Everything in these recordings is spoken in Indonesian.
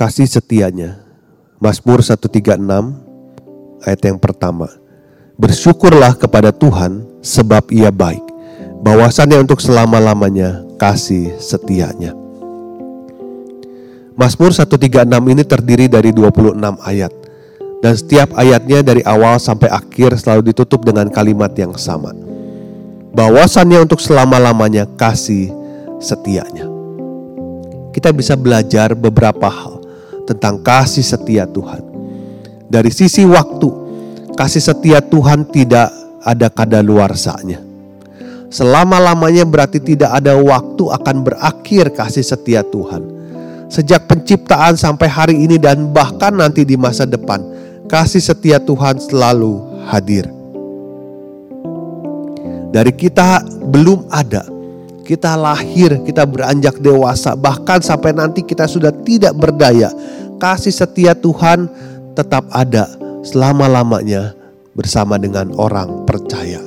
Kasih setianya. Mazmur 136 ayat yang pertama. Bersyukurlah kepada Tuhan sebab ia baik. Bahwasannya untuk selama-lamanya kasih setianya. Mazmur 136 ini terdiri dari 26 ayat. Dan setiap ayatnya dari awal sampai akhir selalu ditutup dengan kalimat yang sama. Bahwasannya untuk selama-lamanya kasih setianya. Kita bisa belajar beberapa hal tentang kasih setia Tuhan. Dari sisi waktu, kasih setia Tuhan tidak ada kadaluarsanya. Selama-lamanya berarti tidak ada waktu akan berakhir kasih setia Tuhan. Sejak penciptaan sampai hari ini dan bahkan nanti di masa depan, kasih setia Tuhan selalu hadir. Dari kita belum ada, kita lahir, kita beranjak dewasa, bahkan sampai nanti kita sudah tidak berdaya, kasih setia Tuhan tetap ada selama-lamanya bersama dengan orang percaya.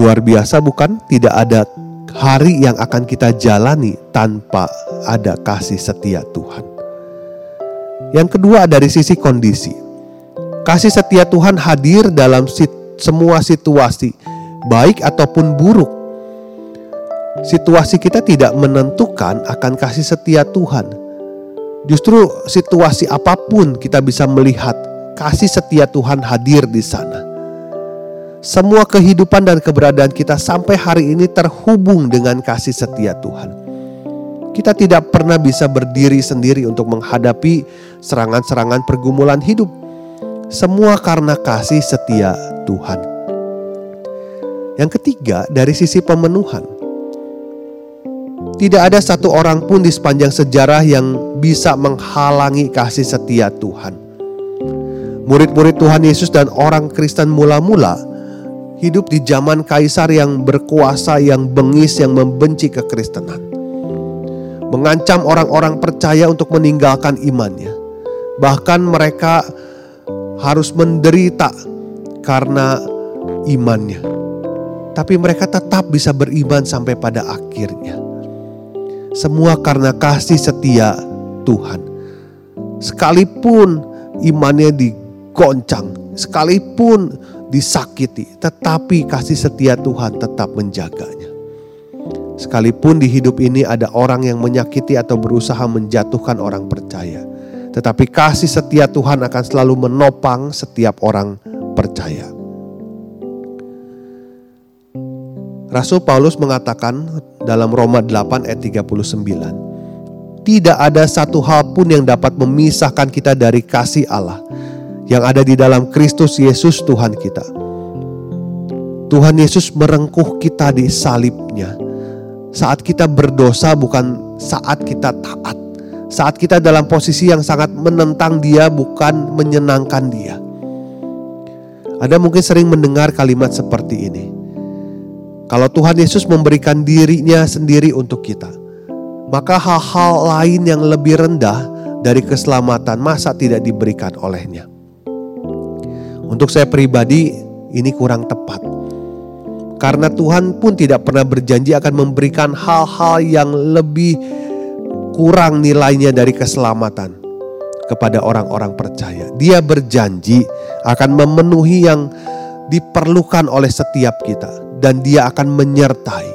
Luar biasa bukan? Tidak ada hari yang akan kita jalani tanpa ada kasih setia Tuhan. Yang kedua dari sisi kondisi. Kasih setia Tuhan hadir dalam semua situasi baik ataupun buruk. Situasi kita tidak menentukan akan kasih setia Tuhan. Justru situasi apa pun kita bisa melihat kasih setia Tuhan hadir di sana. Semua kehidupan dan keberadaan kita sampai hari ini terhubung dengan kasih setia Tuhan. Kita tidak pernah bisa berdiri sendiri untuk menghadapi serangan-serangan pergumulan hidup. Semua karena kasih setia Tuhan. Yang ketiga, dari sisi pemenuhan. Tidak ada satu orang pun di sepanjang sejarah yang bisa menghalangi kasih setia Tuhan. Murid-murid Tuhan Yesus dan orang Kristen mula-mula hidup di zaman kaisar yang berkuasa, yang bengis, yang membenci kekristenan. Mengancam orang-orang percaya untuk meninggalkan imannya. Bahkan mereka harus menderita karena imannya tapi mereka tetap bisa beriman sampai pada akhirnya. Semua karena kasih setia Tuhan. Sekalipun imannya digoncang, sekalipun disakiti, tetapi kasih setia Tuhan tetap menjaganya. Sekalipun di hidup ini ada orang yang menyakiti atau berusaha menjatuhkan orang percaya, tetapi kasih setia Tuhan akan selalu menopang setiap orang percaya. Rasul Paulus mengatakan dalam Roma 8 ayat 39, tidak ada satu hal pun yang dapat memisahkan kita dari kasih Allah yang ada di dalam Kristus Yesus Tuhan kita. Tuhan Yesus merengkuh kita di salibnya. Saat kita berdosa bukan saat kita taat. Saat kita dalam posisi yang sangat menentang dia bukan menyenangkan dia. Ada mungkin sering mendengar kalimat seperti ini. Kalau Tuhan Yesus memberikan dirinya sendiri untuk kita, maka hal-hal lain yang lebih rendah dari keselamatan masa tidak diberikan olehnya. Untuk saya pribadi ini kurang tepat. Karena Tuhan pun tidak pernah berjanji akan memberikan hal-hal yang lebih kurang nilainya dari keselamatan kepada orang-orang percaya. Dia berjanji akan memenuhi yang diperlukan oleh setiap kita dan dia akan menyertai.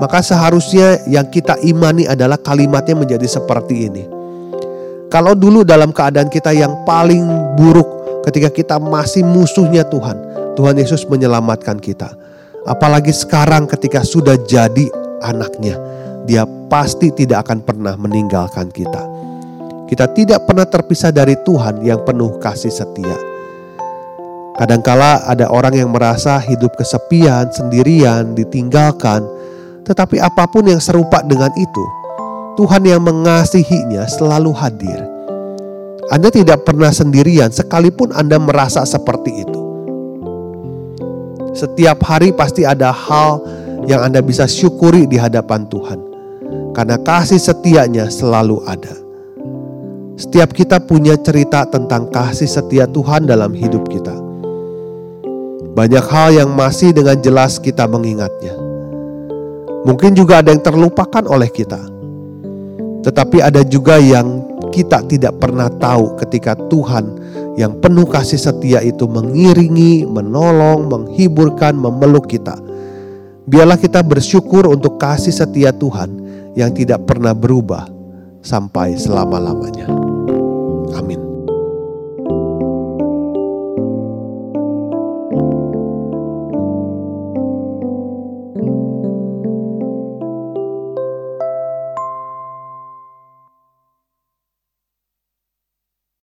Maka seharusnya yang kita imani adalah kalimatnya menjadi seperti ini. Kalau dulu dalam keadaan kita yang paling buruk ketika kita masih musuhnya Tuhan, Tuhan Yesus menyelamatkan kita. Apalagi sekarang ketika sudah jadi anaknya, dia pasti tidak akan pernah meninggalkan kita. Kita tidak pernah terpisah dari Tuhan yang penuh kasih setia. Kadangkala ada orang yang merasa hidup kesepian, sendirian, ditinggalkan, tetapi apa pun yang serupa dengan itu, Tuhan yang mengasihinya selalu hadir. Anda tidak pernah sendirian sekalipun Anda merasa seperti itu. Setiap hari pasti ada hal yang Anda bisa syukuri di hadapan Tuhan. Karena kasih setianya selalu ada. Setiap kita punya cerita tentang kasih setia Tuhan dalam hidup kita. Banyak hal yang masih dengan jelas kita mengingatnya. Mungkin juga ada yang terlupakan oleh kita. Tetapi ada juga yang kita tidak pernah tahu ketika Tuhan yang penuh kasih setia itu mengiringi, menolong, menghiburkan, memeluk kita. Biarlah kita bersyukur untuk kasih setia Tuhan yang tidak pernah berubah sampai selama-lamanya.